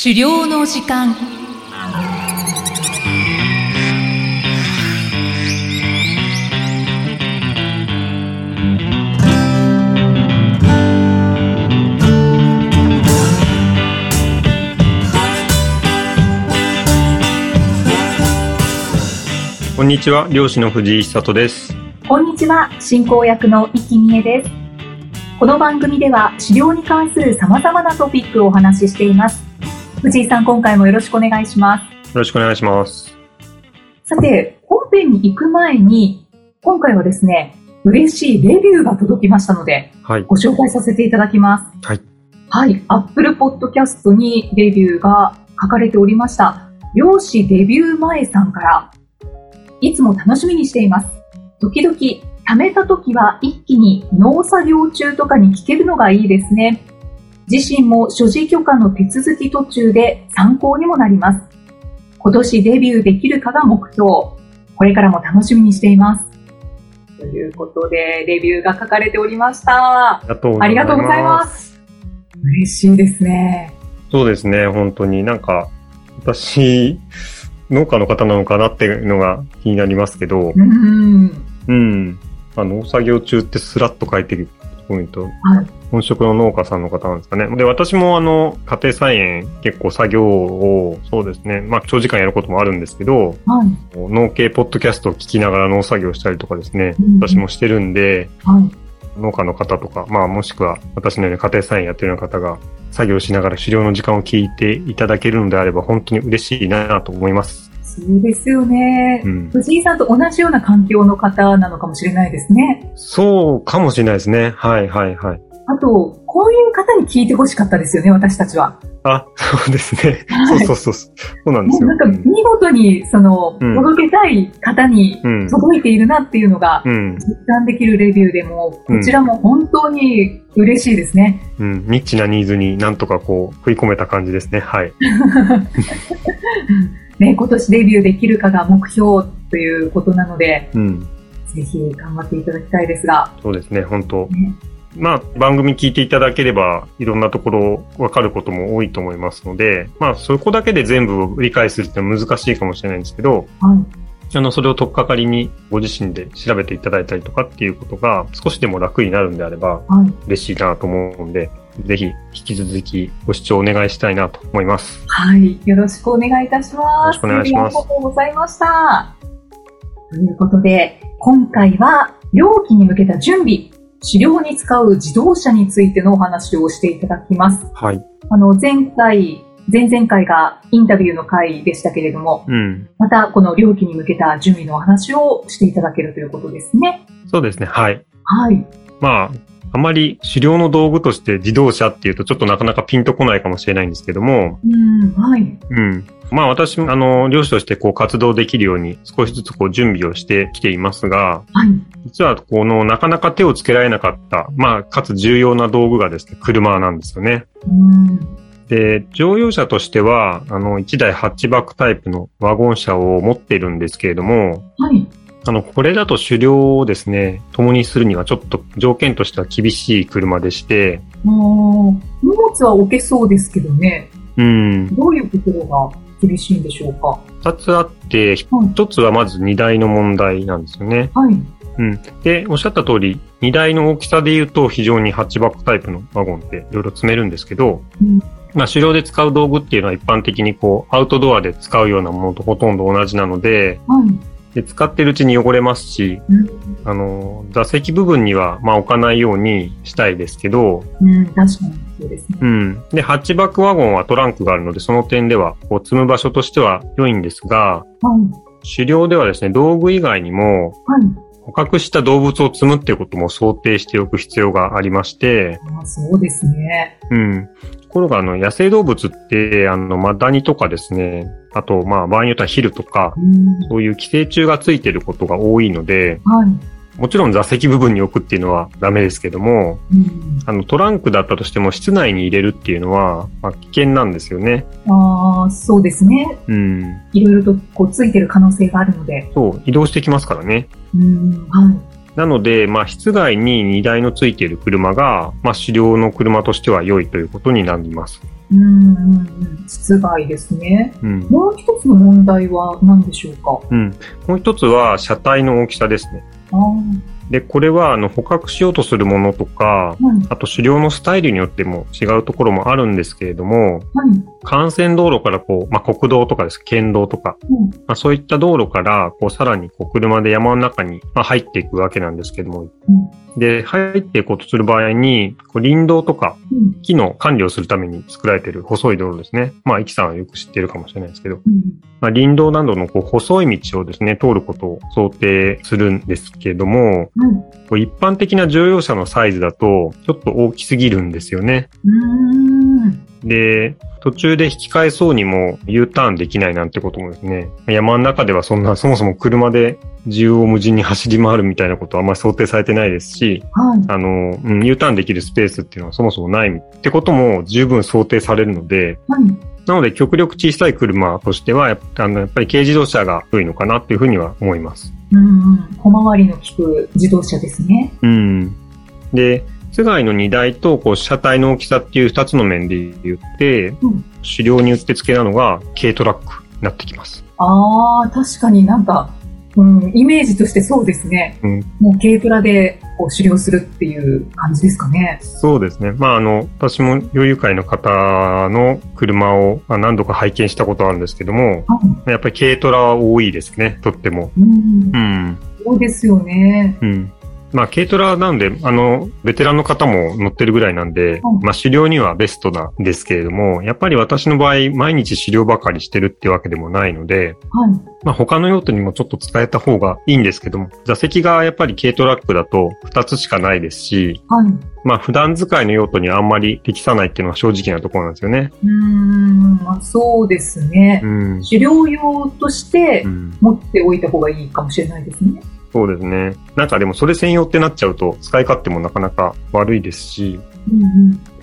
狩猟の時間こんにちは、漁師の藤井久人です。こんにちは、進行役の生きみえです。この番組では狩猟に関する様々なトピックをお話ししています。藤井さん、今回もよろしくお願いします。よろしくお願いします。さて、本編に行く前に、今回はですね、嬉しいレビューが届きましたので、はい。ご紹介させていただきます。はい。はい、Apple Podcast にレビューが書かれておりました。漁師デビュー前さんから、いつも楽しみにしています。時々、貯めた時は一気に農作業中とかに聞けるのがいいですね。自身も所持許可の手続き途中で参考にもなります。今年デビューできるかが目標。これからも楽しみにしています。ということで、レビューが書かれておりました。ありがとうございます。嬉しいですね。そうですね、本当になんか、私、農家の方なのかなっていうのが気になりますけど、うん。うん。あの、作業中ってスラッと書いてるところにと、はい。本職の農家さんの方なんですかね。で、私もあの、家庭菜園結構作業を、そうですね、まあ長時間やることもあるんですけど、はい。農系ポッドキャストを聞きながら農作業したりとかですね、うん私もしてるんで、はい。農家の方とか、まあもしくは私のように家庭菜園やってるような方が作業しながら狩猟の時間を聞いていただけるのであれば本当に嬉しいなと思います。そうですよね。うん。藤井さんと同じような環境の方なのかもしれないですね。そうかもしれないですね。はいはいはい。あと、こういう方に聞いてほしかったですよね、私たちは。あ、そうですね。はいそうそうそう。そうなんですよ。なんか見事に、その、うん届けたい方にうん。届いているなっていうのがうん。実感できるレビューでも、うんこちらも本当に嬉しいですね。うん。ニッチなニーズになんとかこう、食い込めた感じですね。はい。ね、今年デビューできるかが目標ということなので、うん。ぜひ頑張っていただきたいですが、そうですね。本当ねまあ、番組聞いていただければ、いろんなところ分かることも多いと思いますので、まあ、そこだけで全部を理解するってのは難しいかもしれないんですけど、はい。あの、それを取っかかりにご自身で調べていただいたりとかっていうことが少しでも楽になるんであればはい。嬉しいなと思うんで、ぜひ引き続きご視聴お願いしたいなと思います。はい。よろしくお願いいたします。よろしくお願いしますありがとうございました。ということで、今回は、漁期に向けた準備、狩猟に使う自動車についてのお話をしていただきます。はい。あの、前回、前々回がインタビューの回でしたけれども、うん。またこの漁期に向けた準備のお話をしていただけるということですね。そうですね。はい。はい。まあ、あまり狩猟の道具として自動車っていうとちょっとなかなかピンとこないかもしれないんですけども、うん、はい。うん。まあ私も、あの、漁師としてこう活動できるように少しずつこう準備をしてきていますが、はい。実はこのなかなか手をつけられなかった、まあかつ重要な道具がですね、車なんですよね。うん。で、乗用車としては、あの、1台ハッチバックタイプのワゴン車を持っているんですけれども、はい。あの、これだと狩猟をですね、共にするにはちょっと条件としては厳しい車でして、もう、荷物は置けそうですけどね。うん、どういうところが厳しいんでしょうか？二つあって、一つはまず荷台の問題なんですよね。はい。うん。で、おっしゃった通り、荷台の大きさで言うと非常にハッチバックタイプのワゴンっていろいろ積めるんですけど、うんまあ、狩猟で使う道具っていうのは一般的にこう、アウトドアで使うようなものとほとんど同じなので、はい。で使ってるうちに汚れますし、うん、あの、座席部分には、まあ、置かないようにしたいですけど、うん、確かにそうですね。うん。で、ハッチバックワゴンはトランクがあるので、その点では、こう、積む場所としては良いんですが、はい。狩猟ではですね、道具以外にも、はい。捕獲した動物を積むっていうことも想定しておく必要がありまして、あそうですね。うん。ところが、あの、野生動物って、あの、マダニとかですね、あと、まあ、場合によってはヒルとか、うん。そういう寄生虫がついてることが多いので、はい。もちろん座席部分に置くっていうのはダメですけども、うん。あの、トランクだったとしても室内に入れるっていうのは、まあ、危険なんですよね。ああ、そうですね。うん。いろいろとこうついてる可能性があるので。そう、移動してきますからね。うん。はい。なので、まあ、室外に荷台のついている車が、まあ、狩猟の車としては良いということになります。うんうんうん。室外ですね。うん。もう一つの問題は何でしょうか？うん。もう一つは車体の大きさですね。あで、これは、あの、捕獲しようとするものとか、い、あと狩猟のスタイルによっても違うところもあるんですけれども、はい。幹線道路からこう、まあ、国道とかです、県道とか、うん。まあ、そういった道路から、こう、さらにこう、車で山の中に、まあ、入っていくわけなんですけども、うん。で、入っていこうとする場合に、こう林道とか、うん。木の管理をするために作られている細い道路ですね。まあ、イキさんはよく知っているかもしれないですけど、うん。まあ、林道などのこう細い道をですね、通ることを想定するんですけども、一般的な乗用車のサイズだと、ちょっと大きすぎるんですよね。で、途中で引き返そうにも U ターンできないなんてこともですね、山の中ではそんな、そもそも車で縦横無尽に走り回るみたいなことはあんまり想定されてないですし、はい。あの、うん、U ターンできるスペースっていうのはそもそもないってことも十分想定されるので、はい。なので極力小さい車としては、やっぱあのやっぱり軽自動車が良いのかなっていうふうには思います。うんうん。小回りの利く自動車ですね。うん。で、世界の荷台とこう車体の大きさっていう二つの面で言って、うん狩猟によって付けなのが軽トラックになってきます。ああ、確かになんか、うん、イメージとしてそうですね。うんもう軽トラでこう狩猟するっていう感じですかね。そうですね。まあ、あの、私も猟友会の方の車をまあ何度か拝見したことあるんですけども、はやっぱり軽トラは多いですね、とっても。い。うんう。ん。そうですよね。うん。まあ、軽トラなんで、あの、ベテランの方も乗ってるぐらいなんで、うんまあ、狩猟にはベストなんですけれども、やっぱり私の場合、毎日狩猟ばかりしてるってわけでもないので、はい。まあ、他の用途にもちょっと使えた方がいいんですけども、座席がやっぱり軽トラックだと2つしかないですし、はい。まあ、普段使いの用途にあんまり適さないっていうのは正直なところなんですよね。うーん、まあ、そうですねう。ん。狩猟用としてうん持っておいた方がいいかもしれないですね。そうですね。なんかでもそれ専用ってなっちゃうと使い勝手もなかなか悪いですし、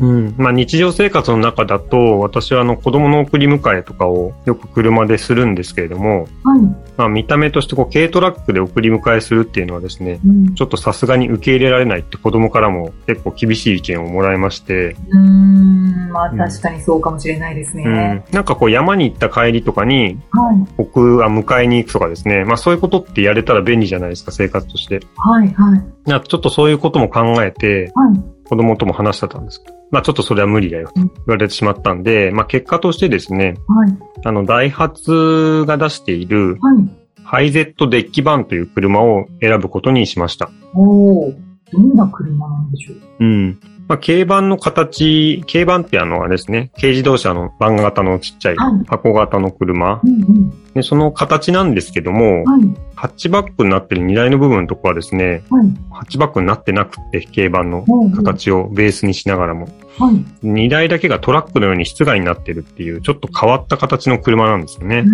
うん。まあ日常生活の中だと、私はあの子供の送り迎えとかをよく車でするんですけれども、はい。まあ見た目としてこう軽トラックで送り迎えするっていうのはですね、うん。ちょっとさすがに受け入れられないって子供からも結構厳しい意見をもらいまして、うーん、まあうん確かにそうかもしれないですね。うん。なんかこう山に行った帰りとかに、はい。僕は迎えに行くとかですね、まあそういうことってやれたら便利じゃないですか、生活として。はい。はい。ちょっとそういうことも考えて、はい。子供とも話してたんですけど、まあちょっとそれは無理だよと言われてしまったんで、まあ結果としてですね、はい。あの、ダイハツが出しているはい。ハイゼットデッキ版という車を選ぶことにしました。おー、どんな車なんでしょううん。まあ、軽バンの形、軽バンってあの、あれですね、軽自動車のバン型のちっちゃいはい箱型の車。うんうん。で、その形なんですけども、はい。ハッチバックになってる荷台の部分のとこはですね、はい。ハッチバックになってなくて、軽バンの形をベースにしながらも、はい。荷台だけがトラックのように室外になってるっていう、ちょっと変わった形の車なんですよね。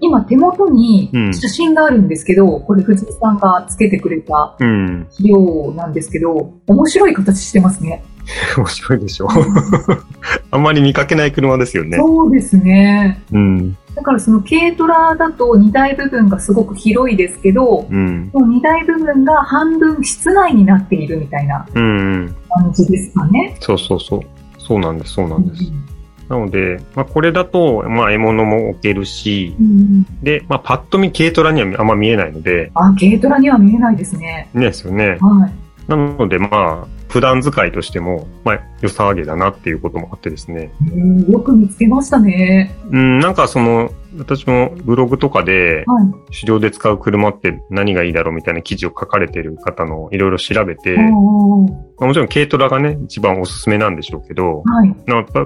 今手元にうん写真があるんですけど、これ藤井さんがつけてくれたうん。資料なんですけど、面白い形してますね。面白いでしょ。あんまり見かけない車ですよね。そうですね。うん。だからその軽トラだと荷台部分がすごく広いですけど、うん。もう荷台部分が半分室内になっているみたいなうん。感じですかね。そうそうそう。そうなんです、そうなんです。うんなので、まあこれだと、まあ獲物も置けるし、うんで、まあパッと見軽トラにはあんま見えないので、あ、軽トラには見えないですね。ねですよね。はい。なのでまあ、普段使いとしても、まあ良さげだなっていうこともあってですね。うんよく見つけましたね。うん、なんかその、私もブログとかで、はい。狩猟で使う車って何がいいだろうみたいな記事を書かれてる方のいろいろ調べて、まあもちろん軽トラがね、一番おすすめなんでしょうけど、はい。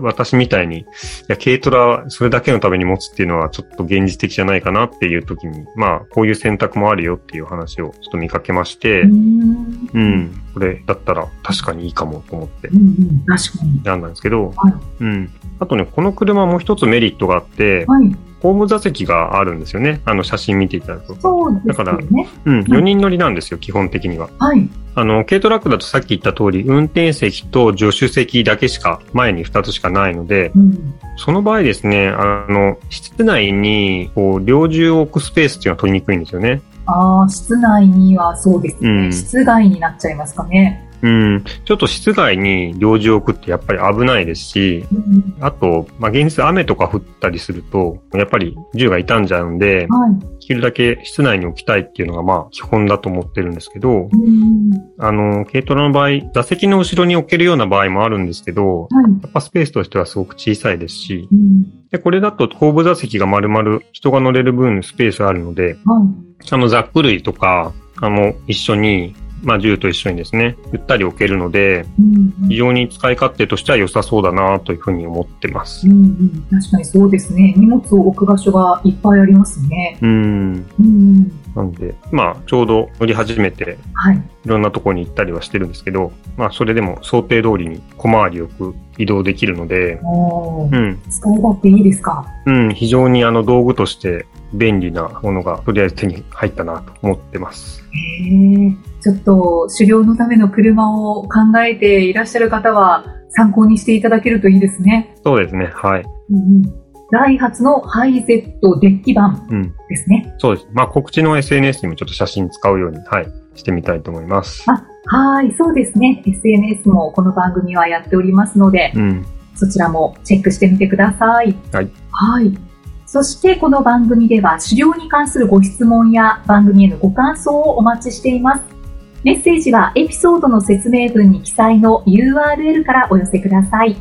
私みたいに、いや、軽トラそれだけのために持つっていうのはちょっと現実的じゃないかなっていう時に、まあ、こういう選択もあるよっていう話をちょっと見かけまして、うーんうん、これだったら確かにいいかもと思ってうんうん。確かに。選んだんですけど、はいうん。あとね、この車もう一つメリットがあって、はい。ホーム座席があるんですよね。あの写真見ていただくと。そうですよね。うん、4人乗りなんですよ、基本的には。はい。あの、軽トラックだとさっき言った通り、運転席と助手席だけしか、前に2つしかないので、うん。その場合ですね、あの、室内に、こう、猟銃を置くスペースっていうのは取りにくいんですよね。ああ、室内にはそうですね、うん室外になっちゃいますかね。うん。ちょっと室外に領事を置くってやっぱり危ないですし、うんあと、まあ、現実雨とか降ったりすると、やっぱり銃が傷んじゃうんで、はい。できるだけ室内に置きたいっていうのがまあ基本だと思ってるんですけど、うんあの、軽トラの場合、座席の後ろに置けるような場合もあるんですけど、はい。やっぱスペースとしてはすごく小さいですし、うんで、これだと後部座席が丸々人が乗れる分スペースあるので、はい。あの、ザック類とか、あの、一緒に、まあ、銃と一緒にですね、ゆったり置けるので、うん非常に使い勝手としては良さそうだなというふうに思ってますう。んうん確かにそうですね。荷物を置く場所がいっぱいありますね。うん。うん。なんで、まあ、ちょうど乗り始めて、はい。いろんなとこに行ったりはしてるんですけど、まあ、それでも想定通りに小回りよく移動できるので、うん。使い勝手いいですかうん、非常にあの道具として便利なものがとりあえず手に入ったなと思ってます。へえ。ちょっと狩猟のための車を考えていらっしゃる方は参考にしていただけるといいですね。そうですね。はい。うんうん。ダイハツのハイゼットデッキ版うん。ですね。そうです。まあ、告知の SNS にもちょっと写真使うように、はい、してみたいと思います。あ、はい、そうですね。SNS もこの番組はやっておりますので、うん。そちらもチェックしてみてください。はい。はい。そしてこの番組では狩猟に関するご質問や番組へのご感想をお待ちしています。メッセージはエピソードの説明文に記載の URL からお寄せください。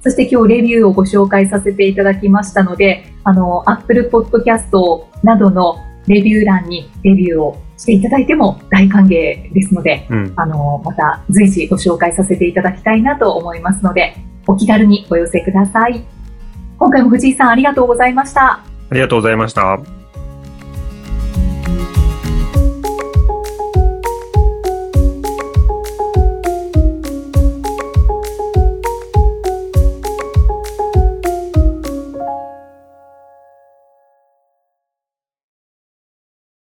そして今日レビューをご紹介させていただきましたので、あの、Apple Podcast などのレビュー欄にレビューをしていただいても大歓迎ですので、うん。あの、また随時ご紹介させていただきたいなと思いますので、お気軽にお寄せください。今回も藤井さんありがとうございました。ありがとうございました。